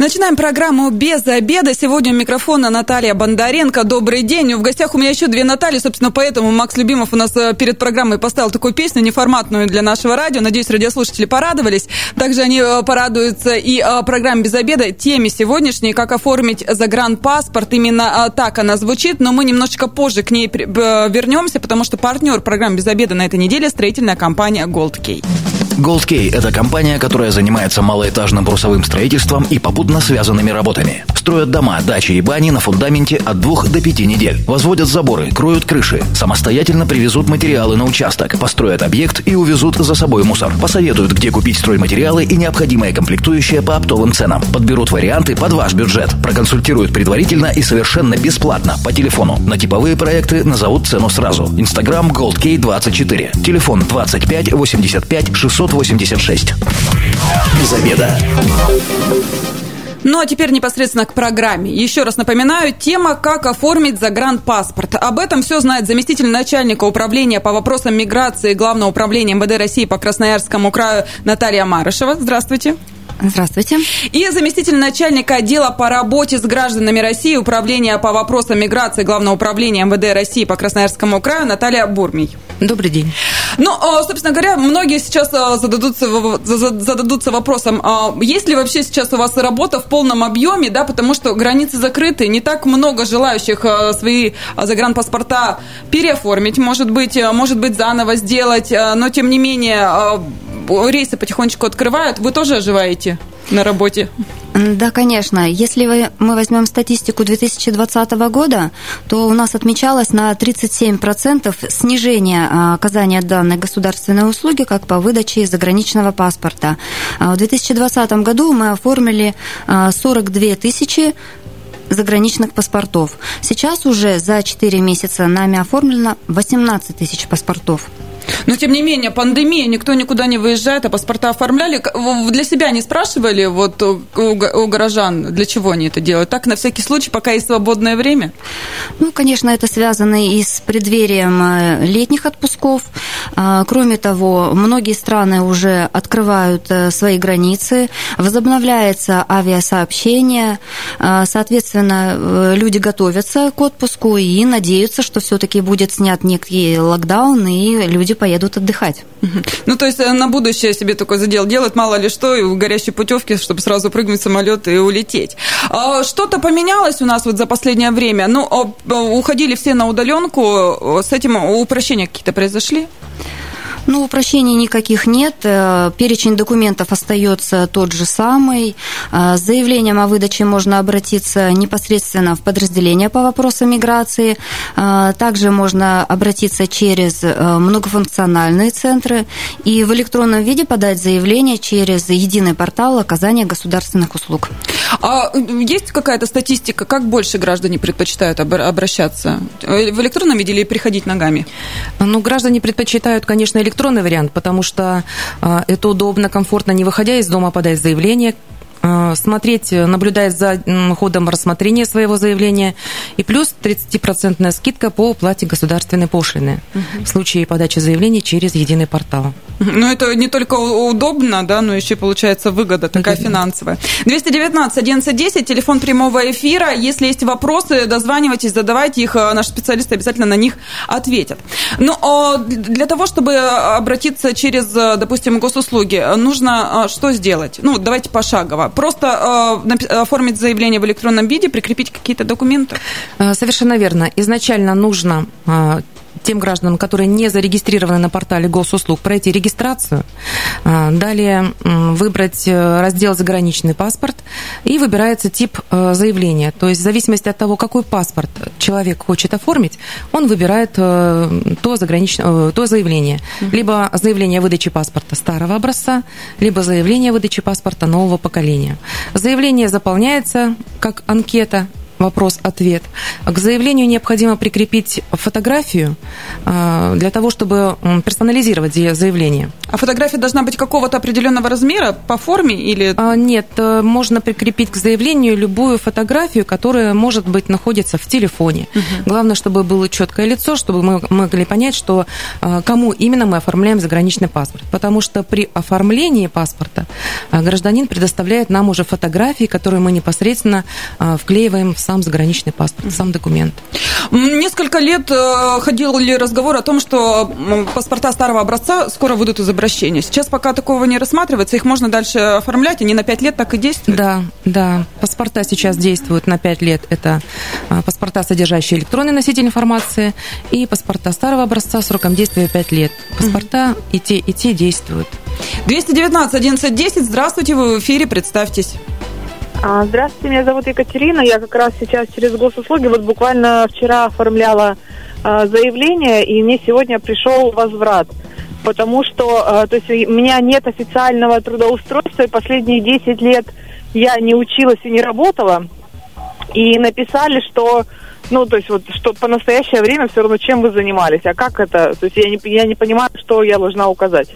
Начинаем программу «Без обеда». Сегодня у микрофона Наталья Бондаренко. Добрый день. В гостях у меня еще две Натальи. Собственно, поэтому Макс Любимов у нас э, перед программой поставил такую песню неформатную для нашего радио. Надеюсь, радиослушатели порадовались. Также они э, порадуются и э, программе «Без обеда» теме сегодняшней, как оформить загранпаспорт. Именно так она звучит, но мы немножечко позже к ней вернемся, потому что партнер программы «Без обеда» на этой неделе – строительная компания «Gold Key». Gold Key – это компания, которая занимается малоэтажным брусовым строительством и попутно связанными работами. Строят дома, дачи и бани на фундаменте от двух до пяти недель. Возводят заборы, кроют крыши. Самостоятельно привезут материалы на участок, построят объект и увезут за собой мусор. Посоветуют, где купить стройматериалы и необходимые комплектующие по оптовым ценам. Подберут варианты под ваш бюджет. Проконсультируют предварительно и совершенно бесплатно по телефону. На типовые проекты назовут цену сразу. Инстаграм GoldK24. Телефон 25 85 686. Без обеда. Ну а теперь непосредственно к программе. Еще раз напоминаю, тема «Как оформить загранпаспорт». Об этом все знает заместитель начальника управления по вопросам миграции Главного управления МВД России по Красноярскому краю Наталья Марышева. Здравствуйте. Здравствуйте. И заместитель начальника отдела по работе с гражданами России Управления по вопросам миграции Главного управления МВД России по Красноярскому краю Наталья Бурмий. Добрый день. Ну, а, собственно говоря, многие сейчас а, зададутся, зададутся вопросом, а есть ли вообще сейчас у вас работа в полном объеме, да, потому что границы закрыты, не так много желающих свои загранпаспорта переоформить, может быть, может быть, заново сделать, но тем не менее рейсы потихонечку открывают. Вы тоже оживаете на работе? Да, конечно. Если мы возьмем статистику 2020 года, то у нас отмечалось на 37% снижение а, оказания данной государственной услуги, как по выдаче заграничного паспорта. А в 2020 году мы оформили 42 а, тысячи заграничных паспортов. Сейчас уже за 4 месяца нами оформлено 18 тысяч паспортов. Но, тем не менее, пандемия, никто никуда не выезжает, а паспорта оформляли. Для себя не спрашивали вот у горожан, для чего они это делают? Так, на всякий случай, пока есть свободное время? Ну, конечно, это связано и с преддверием э, летних отпусков. А, кроме того, многие страны уже открывают э, свои границы, возобновляется авиасообщение, а, соответственно, э, люди готовятся к отпуску и надеются, что все-таки будет снят некий локдаун, и люди поедут отдыхать. Ну, то есть э, на будущее себе такой задел делать, мало ли что, и в горящей путевке, чтобы сразу прыгнуть в самолет и улететь. А, что-то поменялось у нас вот за последнее время? Ну, уходили все на удаленку, с этим упрощения какие-то произошли? Ну, упрощений никаких нет. Э, перечень документов остается тот же самый. Э, с заявлением о выдаче можно обратиться непосредственно в подразделение по вопросам миграции. Э, также можно обратиться через многофункциональные центры и в электронном виде подать заявление через единый портал оказания государственных услуг. А есть какая-то статистика, как больше граждане предпочитают обращаться? В электронном виде или приходить ногами? Ну, граждане предпочитают, конечно, электронно электронный вариант, потому что а, это удобно, комфортно, не выходя из дома, подать заявление, смотреть, наблюдать за ходом рассмотрения своего заявления, и плюс 30% скидка по уплате государственной пошлины угу. в случае подачи заявления через единый портал. Ну, это не только удобно, да, но еще получается выгода такая финансовая. 219 1110, телефон прямого эфира. Если есть вопросы, дозванивайтесь, задавайте их, э, наши специалисты обязательно на них ответят. Ну, а для того, чтобы обратиться через, э, допустим, госуслуги, нужно что сделать? Ну, давайте пошагово просто э, оформить заявление в электронном виде, прикрепить какие-то документы? Э, совершенно верно. Изначально нужно э, тем гражданам, которые не зарегистрированы на портале госуслуг, пройти регистрацию, а, далее выбрать э, раздел «Заграничный паспорт» и выбирается тип э, заявления. То есть в зависимости от того, какой паспорт человек хочет оформить, он выбирает э, то, заграничное, то заявление. Либо заявление о выдаче паспорта старого образца, либо заявление о выдаче паспорта нового поколения. Заявление заполняется как анкета вопрос-ответ. К заявлению необходимо прикрепить фотографию для того, чтобы персонализировать заявление. А фотография должна быть какого-то определенного размера по форме или... Нет, можно прикрепить к заявлению любую фотографию, которая, может быть, находится в телефоне. Угу. Главное, чтобы было четкое лицо, чтобы мы могли понять, что кому именно мы оформляем заграничный паспорт. Потому что при оформлении паспорта гражданин предоставляет нам уже фотографии, которые мы непосредственно вклеиваем в сам заграничный паспорт, сам документ. Несколько лет э, ходил ли разговор о том, что паспорта старого образца скоро выйдут из обращения. Сейчас пока такого не рассматривается, их можно дальше оформлять, они на 5 лет так и действуют? Да, да. Паспорта сейчас действуют на 5 лет. Это а, паспорта, содержащие электронный носитель информации, и паспорта старого образца сроком действия 5 лет. Паспорта и те, и те действуют. 219 11 10. Здравствуйте, вы в эфире, представьтесь. А, здравствуйте, меня зовут Екатерина. Я как раз сейчас через госуслуги вот буквально вчера оформляла а, заявление, и мне сегодня пришел возврат. Потому что а, то есть у меня нет официального трудоустройства, и последние 10 лет я не училась и не работала. И написали, что ну, то есть вот, что по настоящее время все равно чем вы занимались, а как это, то есть я не, я не понимаю, что я должна указать.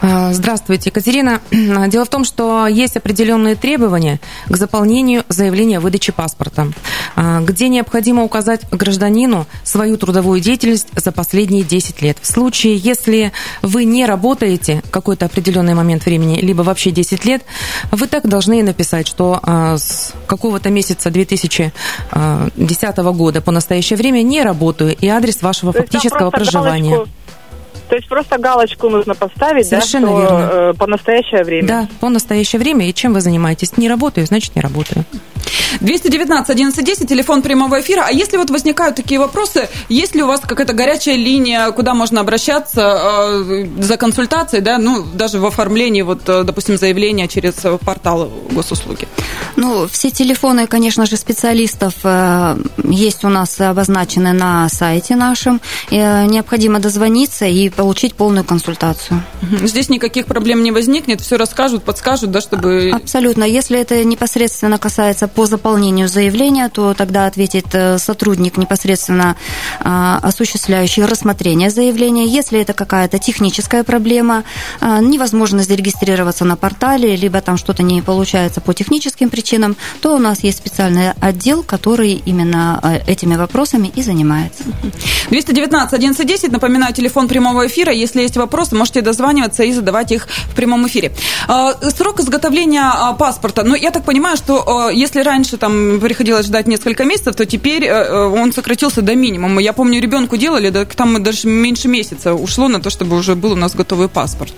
А, здравствуйте, Екатерина. Дело в том, что есть определенные требования к заполнению заявления о выдаче паспорта, а, где необходимо указать гражданину свою трудовую деятельность за последние 10 лет. В случае, если вы не работаете какой-то определенный момент времени, либо вообще 10 лет, вы так должны написать, что а, с какого-то месяца 2010 года по настоящее время не работаю и адрес вашего фактического проживания. Галочку то есть просто галочку нужно поставить, Совершенно да, что верно. Э, по настоящее время. Да, по настоящее время. И чем вы занимаетесь? Не работаю, значит, не работаю. 219 1110, телефон прямого эфира. А если вот возникают такие вопросы, есть ли у вас какая-то горячая линия, куда можно обращаться э, за консультацией, да, ну, даже в оформлении, вот, э, допустим, заявления через портал госуслуги? Ну, все телефоны, конечно же, специалистов э, есть у нас обозначены на сайте нашем. Э, необходимо дозвониться и получить полную консультацию. Здесь никаких проблем не возникнет, все расскажут, подскажут, да, чтобы... Абсолютно. Если это непосредственно касается по заполнению заявления, то тогда ответит э, сотрудник, непосредственно а, осуществляющий рассмотрение заявления. Если это какая-то техническая проблема, а, невозможно зарегистрироваться на портале, либо там что-то не получается по техническим причинам, то у нас есть специальный отдел, который именно э, этими вопросами и занимается. 219 1110, напоминаю, телефон прямого эфира. Если есть вопросы, можете дозваниваться и задавать их в прямом эфире. А, срок изготовления паспорта. Ну, я так понимаю, что если раньше там приходилось ждать несколько месяцев, то теперь э, э, он сократился до минимума. Я помню, ребенку делали, да, там даже меньше месяца ушло на то, чтобы уже был у нас готовый паспорт.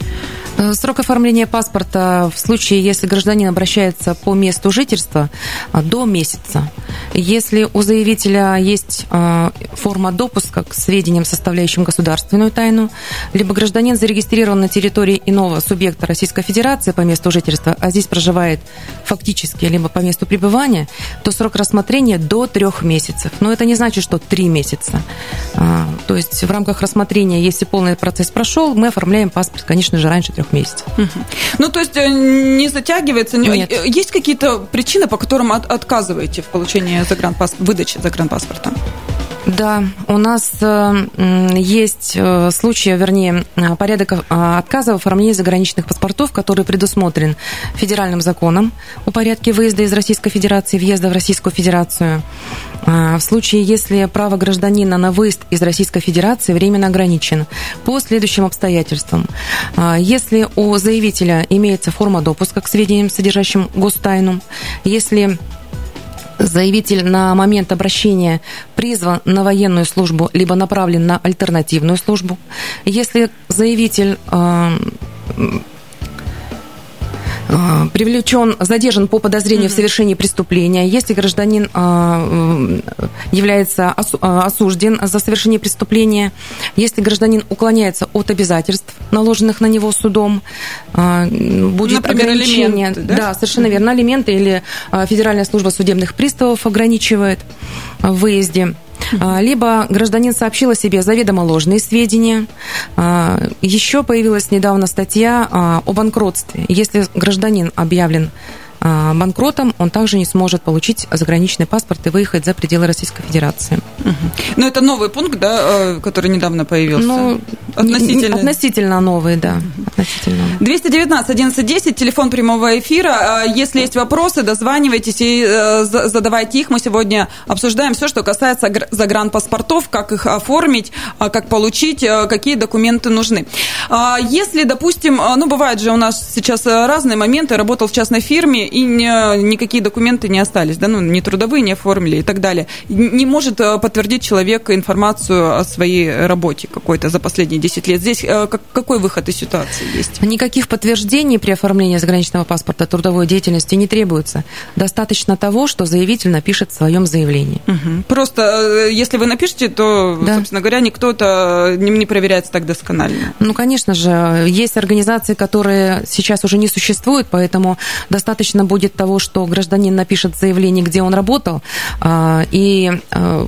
Э, срок оформления паспорта в случае, если гражданин обращается по месту жительства, до месяца. Если у заявителя есть форма допуска к сведениям, составляющим государственную тайну, либо гражданин зарегистрирован на территории иного субъекта Российской Федерации по месту жительства, а здесь проживает фактически либо по месту пребывания, то срок рассмотрения до трех месяцев. Но это не значит, что три месяца. А, то есть в рамках рассмотрения, если полный процесс прошел, мы оформляем паспорт, конечно же, раньше трех месяцев. Ну, то есть э, не затягивается? Нет. Есть какие-то причины, по которым от, отказываете в получении загранпас... выдачи загранпаспорта? Да, у нас э, есть э, случаи, вернее, э, порядок отказа в оформлении заграничных паспортов, который предусмотрен федеральным законом о порядке выезда из Российской Федерации, въезда в Российскую Федерацию. В случае, если право гражданина на выезд из Российской Федерации временно ограничено по следующим обстоятельствам. Если у заявителя имеется форма допуска к сведениям, содержащим гостайну, если заявитель на момент обращения призван на военную службу, либо направлен на альтернативную службу. Если заявитель э, привлечен, задержан по подозрению mm-hmm. в совершении преступления, если гражданин э, является э, осужден за совершение преступления, если гражданин уклоняется от обязательств, наложенных на него судом, будет Например, ограничение. Алименты, да? да, совершенно верно, алименты или Федеральная служба судебных приставов ограничивает в выезде. А, либо гражданин сообщил о себе заведомо ложные сведения. А, еще появилась недавно статья а, о банкротстве. Если гражданин объявлен банкротом, он также не сможет получить заграничный паспорт и выехать за пределы Российской Федерации. Угу. Ну, это новый пункт, да, э, который недавно появился? Ну, относительно. Относительно новый, да. Относительно. 219 1110, телефон прямого эфира. А, если есть вопросы, дозванивайтесь и э, задавайте их. Мы сегодня обсуждаем все, что касается загранпаспортов, как их оформить, а, как получить, э, какие документы нужны. Если, допустим, ну, бывает же у нас сейчас разные моменты, работал в частной фирме, и никакие документы не остались, да, ну, не трудовые не оформили и так далее. Не может подтвердить человек информацию о своей работе какой-то за последние 10 лет. Здесь э, какой выход из ситуации есть? Никаких подтверждений при оформлении заграничного паспорта трудовой деятельности не требуется. Достаточно того, что заявитель напишет в своем заявлении. Угу. Просто э, если вы напишете, то, да. собственно говоря, никто это не проверяется так досконально. Ну, конечно же, есть организации, которые сейчас уже не существуют, поэтому достаточно будет того, что гражданин напишет заявление, где он работал, а, и э,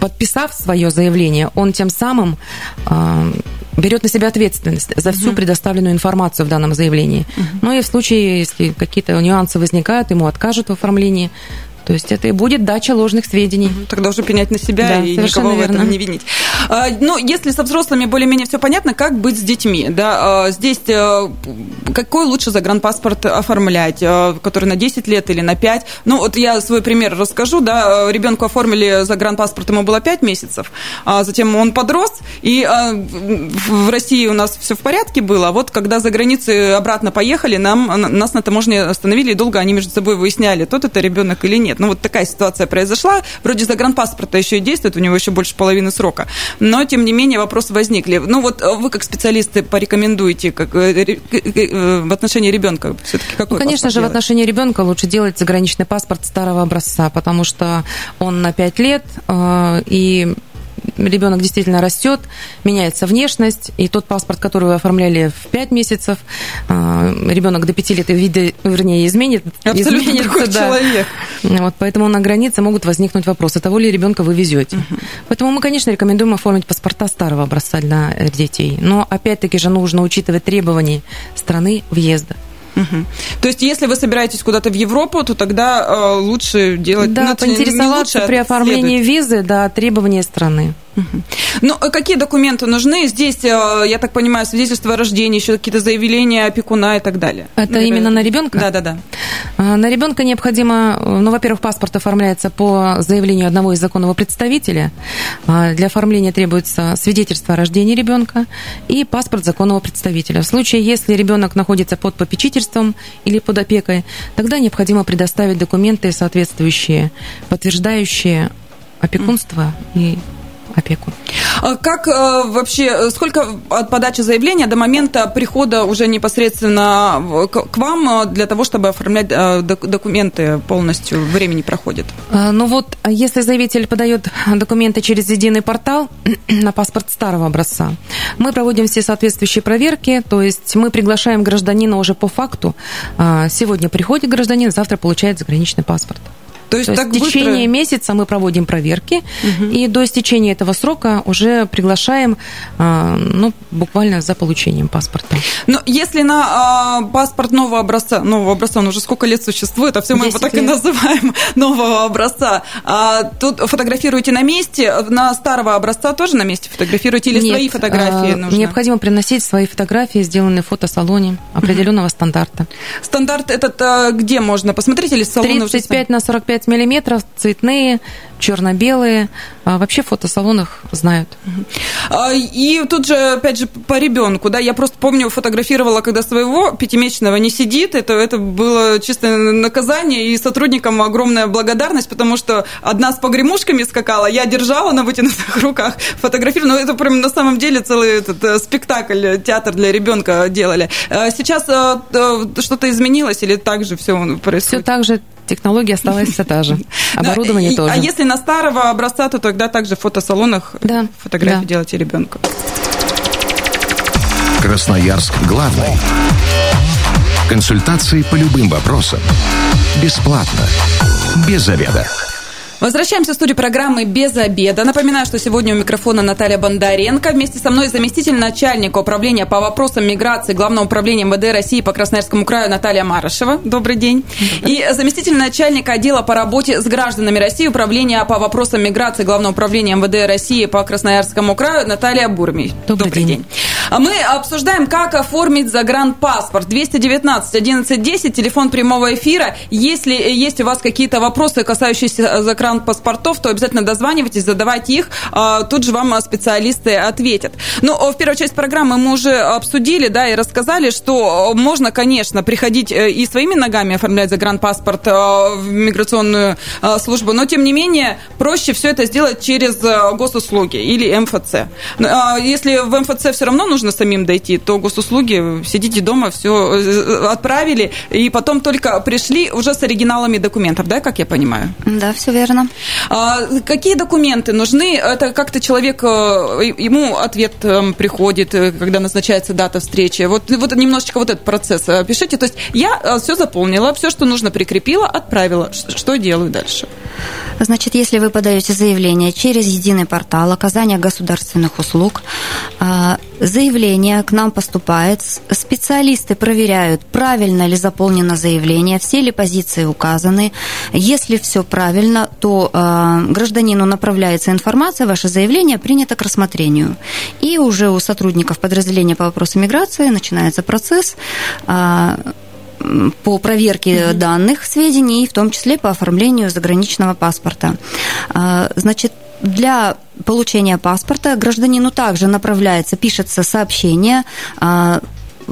подписав свое заявление, он тем самым а, берет на себя ответственность за всю предоставленную информацию в данном заявлении. Ну и в случае, если какие-то нюансы возникают, ему откажут в оформлении, то есть это и будет дача ложных сведений. Тогда уже пенять на себя да, и никого верно. в этом не винить. А, ну, если со взрослыми более-менее все понятно, как быть с детьми? Да? А, здесь э, какой лучше загранпаспорт оформлять, э, который на 10 лет или на 5? Ну, вот я свой пример расскажу. Да? Ребенку оформили загранпаспорт, ему было 5 месяцев, а затем он подрос, и в России у нас все в порядке было, вот когда за границей обратно поехали, нам, нас на таможне остановили, и долго они между собой выясняли, тот это ребенок или нет нет. Ну, вот такая ситуация произошла. Вроде загранпаспорта еще и действует, у него еще больше половины срока. Но, тем не менее, вопросы возникли. Ну, вот э, вы, как специалисты, порекомендуете как, э, э, в отношении ребенка все-таки какой ну, Конечно же, делать? в отношении ребенка лучше делать заграничный паспорт старого образца, потому что он на 5 лет, и ребенок действительно растет, меняется внешность, и тот паспорт, который вы оформляли в 5 месяцев, а, ребенок до 5 лет вида, вернее, изменит. Абсолютно изменится, другой да. человек. Вот, поэтому на границе могут возникнуть вопросы, того ли ребенка вы везете. Угу. Поэтому мы, конечно, рекомендуем оформить паспорта старого образца для детей. Но опять-таки же нужно учитывать требования страны въезда. Угу. То есть, если вы собираетесь куда-то в Европу, то тогда э, лучше делать... Да, ну, поинтересоваться лучше, при оформлении визы, да, требования страны. Ну, а какие документы нужны? Здесь, э, я так понимаю, свидетельство о рождении, еще какие-то заявления опекуна и так далее. Это Наверное. именно на ребенка? Да, да, да. На ребенка необходимо, ну, во-первых, паспорт оформляется по заявлению одного из законного представителя. Для оформления требуется свидетельство о рождении ребенка и паспорт законного представителя. В случае, если ребенок находится под попечительством или под опекой, тогда необходимо предоставить документы соответствующие, подтверждающие опекунство и опеку. А как э, вообще, сколько от подачи заявления до момента прихода уже непосредственно к вам э, для того, чтобы оформлять э, документы полностью, времени проходит? Ну вот, если заявитель подает документы через единый портал на паспорт старого образца, мы проводим все соответствующие проверки, то есть мы приглашаем гражданина уже по факту. Сегодня приходит гражданин, завтра получает заграничный паспорт. То есть, То есть в течение быстро... месяца мы проводим проверки, угу. и до истечения этого срока уже приглашаем, а, ну, буквально за получением паспорта. Но если на а, паспорт нового образца, нового образца, он уже сколько лет существует, а все мы его так лет. и называем нового образца, а, тут фотографируете на месте, на старого образца тоже на месте фотографируете или Нет, свои фотографии нужно? Необходимо приносить свои фотографии, сделанные в фотосалоне определенного угу. стандарта. Стандарт этот где можно посмотреть или салон 35 уже... на 45 5 миллиметров, цветные, черно-белые. А вообще в фотосалонах знают. А, и тут же, опять же, по ребенку, да, я просто помню, фотографировала, когда своего пятимесячного не сидит, это, это было чисто наказание, и сотрудникам огромная благодарность, потому что одна с погремушками скакала, я держала на вытянутых руках, фотографировала, ну, это прям на самом деле целый этот э, спектакль, театр для ребенка делали. А сейчас э, что-то изменилось или так же все происходит? Все так же технология осталась вся та же. Оборудование тоже. А если на старого образца, то тогда также в фотосалонах да, фотографии да. делаете ребенка. Красноярск главный. Консультации по любым вопросам. Бесплатно. Без заведа. Возвращаемся в студию программы «Без обеда». Напоминаю, что сегодня у микрофона Наталья Бондаренко. Вместе со мной заместитель начальника управления по вопросам миграции Главного управления МВД России по Красноярскому краю Наталья Марышева. Добрый день. И заместитель начальника отдела по работе с гражданами России управления по вопросам миграции Главного управления МВД России по Красноярскому краю Наталья Бурмий. Добрый, Добрый день. день. Мы обсуждаем, как оформить загранпаспорт. 219 11 10, телефон прямого эфира. Если есть у вас какие-то вопросы, касающиеся загранпаспорта, паспортов, то обязательно дозванивайтесь, задавайте их, а, тут же вам специалисты ответят. Ну, в первую часть программы мы уже обсудили, да, и рассказали, что можно, конечно, приходить э, и своими ногами оформлять загранпаспорт э, в миграционную э, службу, но, тем не менее, проще все это сделать через госуслуги или МФЦ. А, если в МФЦ все равно нужно самим дойти, то госуслуги, сидите дома, все отправили, и потом только пришли уже с оригиналами документов, да, как я понимаю? Да, все верно. А, какие документы нужны? Это как-то человек, э, ему ответ эм, приходит, э, когда назначается дата встречи. Вот, вот немножечко вот этот процесс пишите. То есть я э, все заполнила, все, что нужно, прикрепила, отправила. Что делаю дальше? Значит, если вы подаете заявление через единый портал оказания государственных услуг, заявление к нам поступает, специалисты проверяют, правильно ли заполнено заявление, все ли позиции указаны. Если все правильно, то а, гражданину направляется информация, ваше заявление принято к рассмотрению. И уже у сотрудников подразделения по вопросам миграции начинается процесс а, по проверке угу. данных, сведений, в том числе по оформлению заграничного паспорта. А, значит, для получения паспорта. Гражданину также направляется, пишется сообщение а,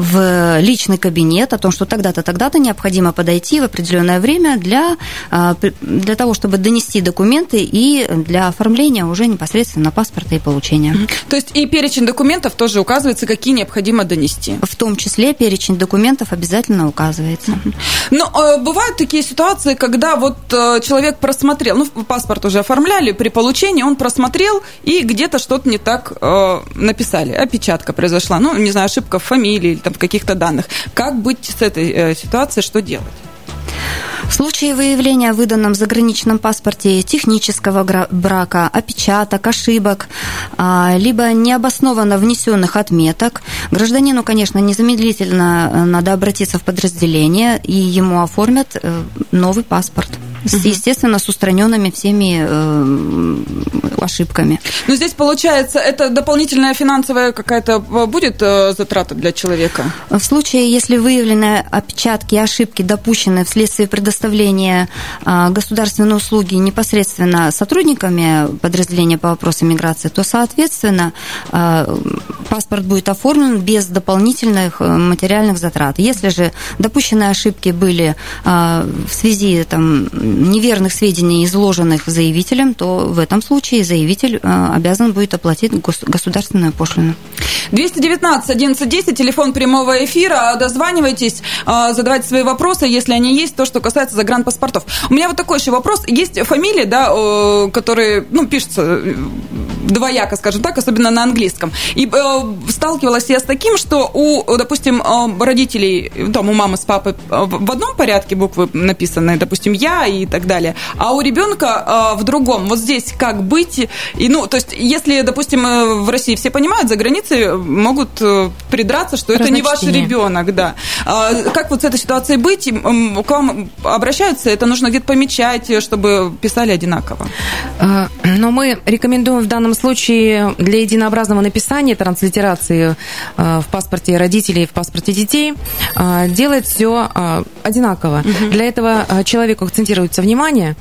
в личный кабинет о том, что тогда-то, тогда-то необходимо подойти в определенное время для, а, для того, чтобы донести документы и для оформления уже непосредственно паспорта и получения. То есть и перечень документов тоже указывается, какие необходимо донести? В том числе перечень документов обязательно указывается. Но э, бывают такие ситуации, когда вот э, человек просмотрел, ну, паспорт уже оформляли, при получении он просмотрел и где-то что-то не так э, написали, опечатка произошла, ну, не знаю, ошибка в фамилии или там в каких-то данных. Как быть с этой э, ситуацией, что делать? В случае выявления в выданном заграничном паспорте технического брака, опечаток, ошибок, а, либо необоснованно внесенных отметок, гражданину, конечно, незамедлительно э, надо обратиться в подразделение, и ему оформят э, новый паспорт. Естественно, с устраненными всеми э, ошибками. Но здесь, получается, это дополнительная финансовая какая-то будет затрата для человека? В случае, если выявлены опечатки и ошибки, допущенные вследствие предоставления а, государственной услуги непосредственно сотрудниками подразделения по вопросам миграции, то, соответственно, паспорт будет оформлен без дополнительных э, материальных затрат. Если же допущенные ошибки были в связи там, неверных сведений, изложенных заявителем, то в этом случае заявитель обязан будет оплатить государственную пошлину. 219 1110, телефон прямого эфира. Дозванивайтесь, задавайте свои вопросы, если они есть, то, что касается загранпаспортов. У меня вот такой еще вопрос. Есть фамилии, да, которые, ну, пишутся э, двояко, скажем так, особенно на английском. И э, сталкивалась я с таким, что у, допустим, э, родителей, там, у мамы с папой в одном порядке буквы написаны, допустим, я и так далее, а у ребенка в другом. Вот здесь как быть? И, ну, то есть, если, допустим, в России все понимают, за границей могут придраться, что это не ваш ребенок, да. А как вот с этой ситуацией быть? К вам обращаются, это нужно где-то помечать, чтобы писали одинаково. А, но мы рекомендуем в данном случае для единообразного написания транслитерации а, в паспорте родителей, в паспорте детей делать все одинаково. Угу. Для этого человеку акцентируется внимание,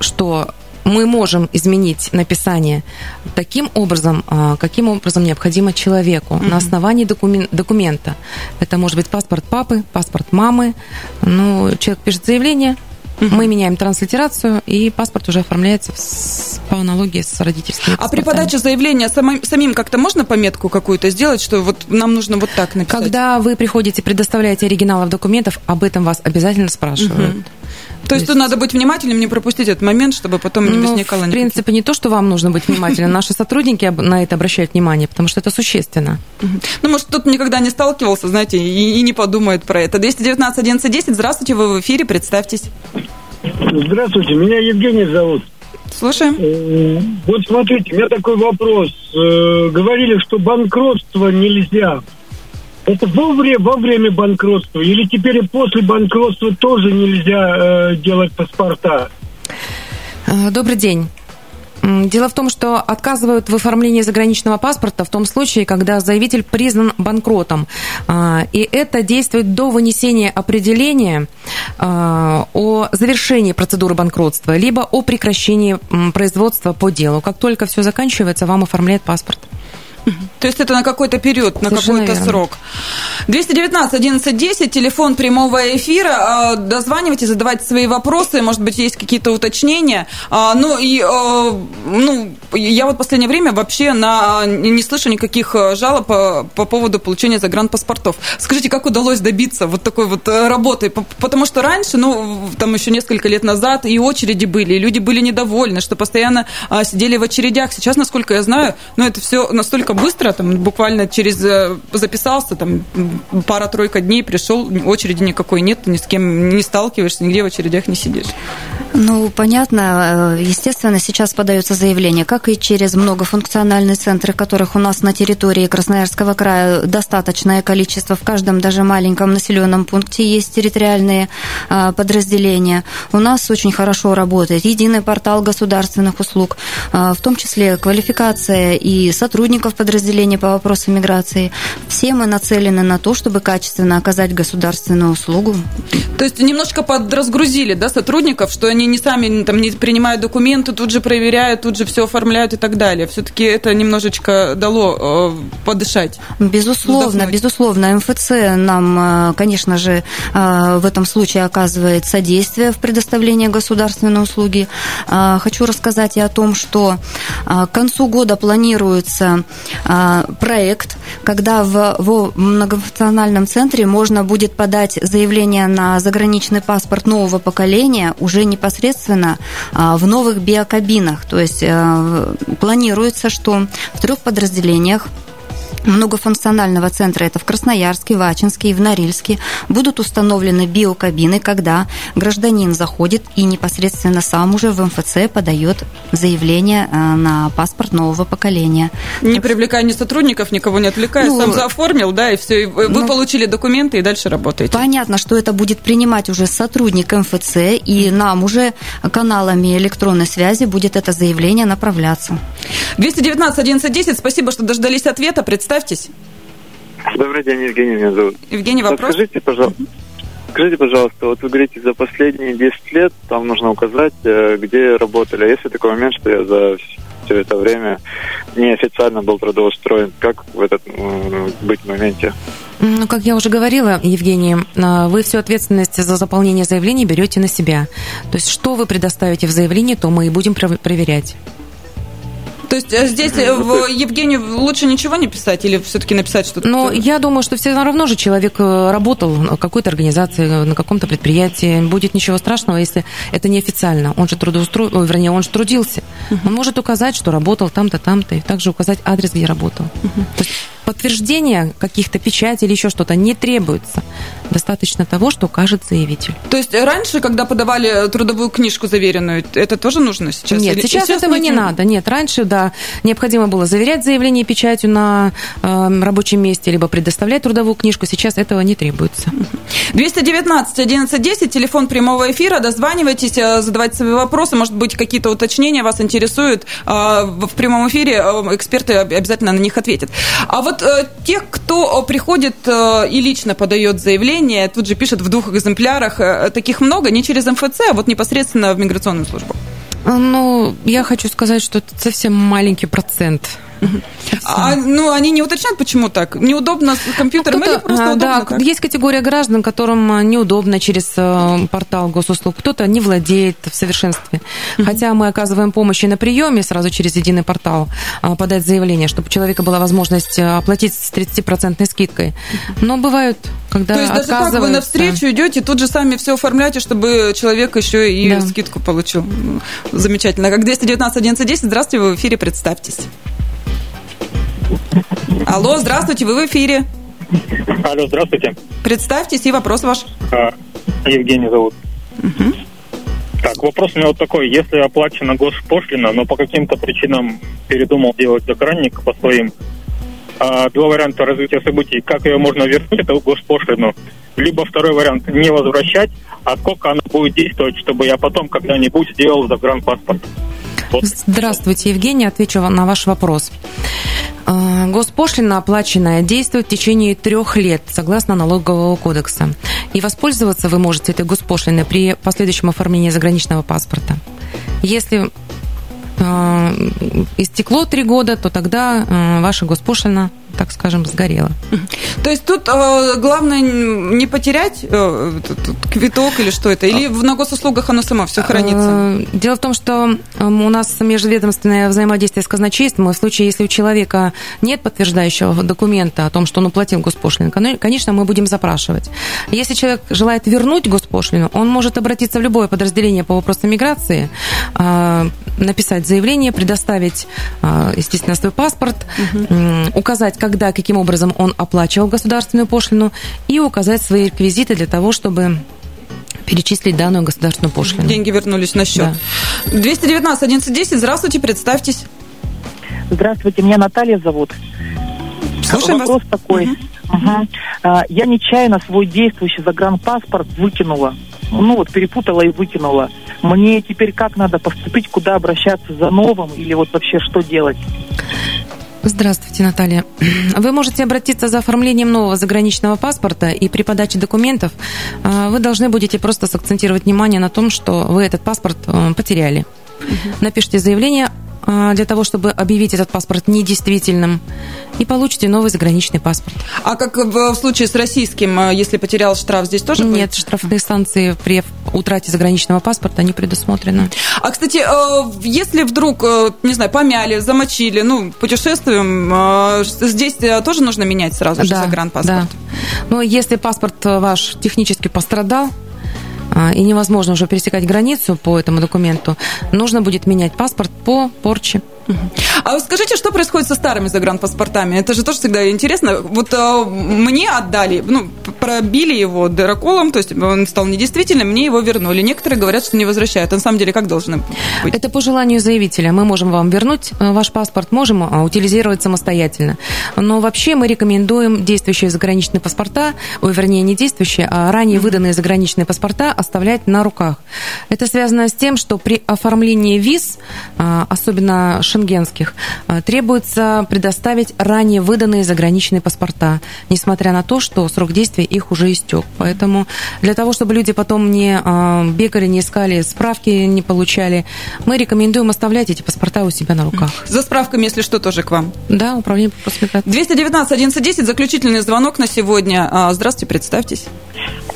что мы можем изменить написание таким образом, а, каким образом необходимо человеку mm-hmm. на основании докумен- документа. Это может быть паспорт папы, паспорт мамы. Ну, человек пишет заявление, mm-hmm. мы меняем транслитерацию, и паспорт уже оформляется с, по аналогии с родительским. А при подаче заявления самим, самим как-то можно пометку какую-то сделать, что вот нам нужно вот так написать? Когда вы приходите, предоставляете оригиналов документов, об этом вас обязательно спрашивают. Mm-hmm. То есть тут надо быть внимательным, не пропустить этот момент, чтобы потом не ну, возникало... В принципе, не то, что вам нужно быть внимательным. Наши сотрудники на это обращают внимание, потому что это существенно. Ну, может, кто-то никогда не сталкивался, знаете, и, и не подумает про это. 219 11 10. Здравствуйте, вы в эфире, представьтесь. Здравствуйте, меня Евгений зовут. Слушаем. Э, Вот смотрите, у меня такой вопрос. Э, Говорили, что банкротство нельзя. Это во время, во время банкротства или теперь и после банкротства тоже нельзя э, делать паспорта? Добрый день. Дело в том, что отказывают в оформлении заграничного паспорта в том случае, когда заявитель признан банкротом. А, И это действует до вынесения определения а, о завершении процедуры банкротства, либо о прекращении производства по делу. Как только все заканчивается, вам оформляют паспорт. То есть это на какой-то период, на какой-то срок. 219 11 10, телефон прямого эфира. А, Дозванивайте, задавайте свои вопросы, может быть, есть какие-то уточнения. А, Ну и, а, ну, я вот в последнее время вообще на, не слышу никаких жалоб по, по поводу получения загранпаспортов. Скажите, как удалось добиться вот такой вот э, работы? Потому что раньше, ну, там еще несколько лет назад и очереди были, и люди были недовольны, что постоянно сидели в очередях. Сейчас, насколько я знаю, ну, это все настолько быстро, там, буквально через э, записался, там, пара-тройка дней пришел, очереди никакой нет, ни с кем не сталкиваешься, нигде в очередях не сидишь. Ну, понятно. Э, Естественно, сейчас подается заявление, как и через многофункциональные центры, которых у нас на территории Красноярского края достаточное количество. В каждом даже маленьком населенном пункте есть территориальные а, подразделения. У нас очень хорошо работает единый портал государственных услуг, а, в том числе квалификация и сотрудников подразделения по вопросам миграции. Все мы нацелены на то, чтобы качественно оказать государственную услугу. То есть немножко подразгрузили, да, сотрудников, что они не сами там не принимают документы, тут же проверяют, тут же все оформляют и так далее. Все-таки это немножечко дало э, подышать. Безусловно, Вздохнуть. безусловно, МФЦ нам, э, конечно же, э, в этом случае оказывает содействие в предоставлении государственной услуги. Э, Хочу рассказать и о том, что к концу года планируется проект, когда в, в многофункциональном центре можно будет подать заявление на заграничный паспорт нового поколения уже непосредственно э, в новых биокабинах. То есть э, планируется, что в трех подразделениях многофункционального центра, это в Красноярске, в Ачинске и в Норильске, будут установлены биокабины, когда гражданин заходит и непосредственно сам уже в МФЦ подает заявление э, на паспорт нового поколения. Не привлекая ни сотрудников, никого не отвлекая, Ну, сам заоформил, да, и все, вы ну, получили документы и дальше работаете. Понятно, что это будет принимать уже сотрудник МФЦ, и нам уже каналами электронной связи будет это заявление направляться. 219 11 10, спасибо, что дождались ответа, представьтесь. Добрый день, Евгений меня зовут. Евгений, вопрос? Подскажите, пожалуйста, скажите, пожалуйста, вот вы говорите, за последние 10 лет там нужно указать, э, где работали. А если такой момент, что я за все это время неофициально был трудоустроен, как в этот быть в моменте? Ну, как я уже говорила, Евгений, а, вы всю ответственность за заполнение заявления берете на себя. То есть, что вы предоставите в заявлении, то мы и будем пров- проверять. То есть э, здесь э, Евгению лучше ничего не писать или все-таки написать что-то? Но я думаю, что все равно же человек э, работал в какой-то организации, на каком-то предприятии. Будет ничего страшного, если это неофициально. Он же трудоустроил, ой, вернее, он же трудился. Он может указать, что работал там-то, там-то, и также указать адрес, где работал. То подтверждения каких-то печатей или еще что-то не требуется. Достаточно того, что укажет заявитель. То есть раньше, когда подавали трудовую книжку заверенную, это тоже нужно сейчас? Нет, Или- сейчас, и этого не надо. Нет, раньше, да, необходимо было заверять заявление печатью на э, рабочем месте, либо предоставлять трудовую книжку. Сейчас этого не требуется. 219 11 10, телефон прямого эфира, дозванивайтесь, э, задавайте свои вопросы, может быть, какие-то уточнения вас интересуют. Э, В прямом эфире э, эксперты об- обязательно на них ответят. А вот э, тех, кто э, приходит э, и лично подает заявление, тут же пишет в двух экземплярах, э, таких много, не через МФЦ, а вот непосредственно в миграционную службу. Ну, я хочу сказать, что это совсем маленький процент. А, ну, они не уточняют, почему так? Неудобно с компьютером или Кто-то, просто а, удобно да, так? есть категория граждан, которым а, неудобно через э, портал госуслуг. Кто-то не владеет в совершенстве. Хотя мы оказываем помощь и на приеме сразу через единый портал а, подать заявление, чтобы у человека была возможность э, оплатить с 30% скидкой. Но бывают, когда То есть даже так вы навстречу идете, тут же сами все оформляете, чтобы человек еще и Да. скидку получил. Замечательно. Как 219 11 10, здравствуйте, вы в эфире, представьтесь. Алло, здравствуйте, вы в эфире. Алло, здравствуйте. Представьтесь и вопрос ваш. А, Евгений зовут. Так, вопрос у меня вот такой. Если оплачена госпошлина, но по каким-то причинам передумал делать загранник по своим, а, два варианта развития событий. Как ее можно вернуть, эту госпошлину? Либо второй вариант, не возвращать, а сколько она будет действовать, чтобы я потом когда-нибудь сделал загранпаспорт? Здравствуйте, Евгений. Отвечу на ваш вопрос. А, госпошлина оплаченная действует в течение трех лет, согласно налогового кодекса. И воспользоваться вы можете этой госпошлиной при последующем оформлении заграничного паспорта. Если э, истекло три года, то тогда э, ваша госпошлина так скажем, сгорела. То есть тут э, главное не потерять э, квиток или что это? Или в, на госуслугах оно само все хранится? Э, дело в том, что э, у нас межведомственное взаимодействие с казначейством, и в случае, если у человека нет подтверждающего документа о том, что он уплатил госпошлину, конечно, мы будем запрашивать. Если человек желает вернуть госпошлину, он может обратиться в любое подразделение по вопросам миграции, э, написать заявление, предоставить, естественно, свой паспорт, угу. указать, когда, каким образом он оплачивал государственную пошлину, и указать свои реквизиты для того, чтобы перечислить данную государственную пошлину. Деньги вернулись на счет. Да. 219 1110, здравствуйте, представьтесь. Здравствуйте, меня Наталья зовут. Слушаем Вопрос вас. такой. Угу. Угу. Я нечаянно свой действующий загранпаспорт выкинула. Ну вот перепутала и выкинула. Мне теперь как надо поступить, куда обращаться за новым или вот вообще что делать? Здравствуйте, Наталья. Вы можете обратиться за оформлением нового заграничного паспорта, и при подаче документов а, вы должны будете просто сакцентировать внимание на том, что вы этот паспорт э, потеряли. Напишите заявление для того, чтобы объявить этот паспорт недействительным, и получите новый заграничный паспорт. А как в случае с российским, а, если потерял штраф, здесь тоже Нет, будет? штрафные санкции при утрате заграничного паспорта не предусмотрены. А, кстати, а, если вдруг, не знаю, помяли, замочили, ну, путешествуем, здесь тоже нужно менять сразу же да, загранпаспорт? Да. Но если паспорт ваш технически пострадал, а, и невозможно уже пересекать границу по этому документу, нужно будет менять паспорт по порче. А скажите, что происходит со старыми загранпаспортами? Это же тоже всегда интересно. Вот э, мне отдали, ну, пробили его дыроколом, то есть он стал недействительным, мне его вернули. Некоторые говорят, что не возвращают. А на самом деле как должно быть? Это по желанию заявителя. Мы можем вам вернуть э, ваш паспорт, можем а, утилизировать самостоятельно. Но вообще мы рекомендуем действующие заграничные паспорта, ой, вернее, не действующие, а ранее выданные заграничные паспорта оставлять на руках. Это связано с тем, что при оформлении виз, а, особенно шенгенских, а, требуется предоставить ранее выданные заграничные паспорта, несмотря на то, что срок действия их уже истек. Поэтому для того, чтобы люди потом не а, бегали, не искали справки, не получали, мы рекомендуем оставлять эти паспорта у себя на руках. За справками, если что, тоже к вам. Да, управление по 219 1110, заключительный звонок на сегодня. А, здравствуйте, представьтесь.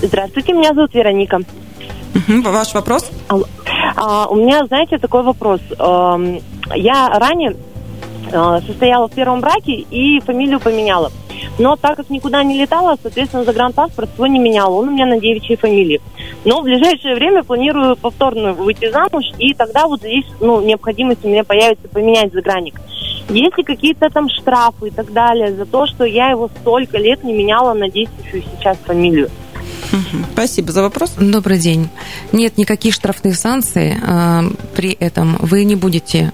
Здравствуйте, меня зовут Вероника. Угу, ваш вопрос? А, у меня, знаете, такой вопрос. Эм, я ранее э, состояла в первом браке и фамилию поменяла. Но так как никуда не летала, соответственно, загранпаспорт свой не меняла. Он у меня на девичьей фамилии. Но в ближайшее время планирую повторно выйти замуж, и тогда вот здесь ну, необходимость у меня появится поменять загранник. Есть ли какие-то там штрафы и так далее за то, что я его столько лет не меняла на действующую сейчас фамилию? Спасибо за вопрос. Добрый день. Нет никаких штрафных санкций. Э, при этом вы не будете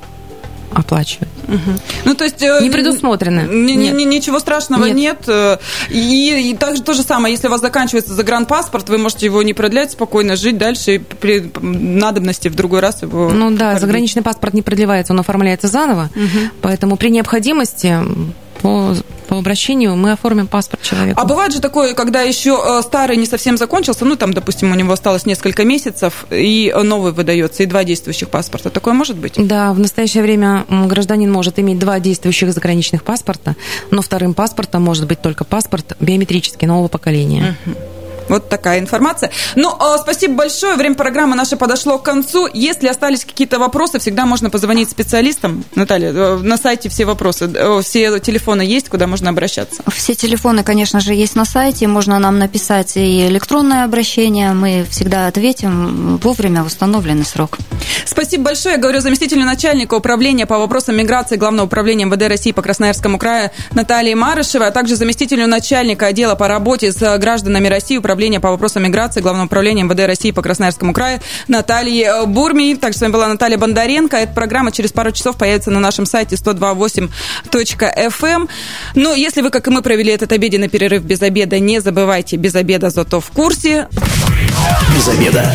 оплачивать. Угу. Ну, то есть... Э, не предусмотрено. Нет. Ни, ничего страшного нет. нет. И, и также то же самое, если у вас заканчивается загранпаспорт, вы можете его не продлять, спокойно жить дальше и при надобности в другой раз его... Ну да, продлить. заграничный паспорт не продлевается, он оформляется заново, угу. поэтому при необходимости по, по обращению мы оформим паспорт человека. А бывает же такое, когда еще э, старый не совсем закончился, ну, там, допустим, у него осталось несколько месяцев, и новый выдается, и два действующих паспорта. Такое может быть? Да, в настоящее время гражданин может иметь два действующих заграничных паспорта, но вторым паспортом может быть только паспорт биометрический нового поколения. Угу. Вот такая информация. Ну, а, спасибо большое. Время программы наше подошло к концу. Если остались какие-то вопросы, всегда можно позвонить специалистам. Наталья, э, на сайте все вопросы, э, все телефоны есть, куда можно обращаться? Все телефоны, конечно же, есть на сайте. Можно нам написать и электронное обращение. Мы всегда ответим вовремя в установленный срок. Спасибо большое. Я говорю заместителю начальника управления по вопросам миграции Главного управления МВД России по Красноярскому краю Наталье Марышевой, а также заместителю начальника отдела по работе с гражданами России управления по вопросам миграции Главного управления МВД России по Красноярскому краю Натальи э, Бурми. Так, с вами была Наталья Бондаренко. Эта программа через пару часов появится на нашем сайте 128.fm. Эм. Ну, если вы, как и мы, провели этот обеденный перерыв без обеда, не забывайте, без обеда зато в курсе. Без обеда.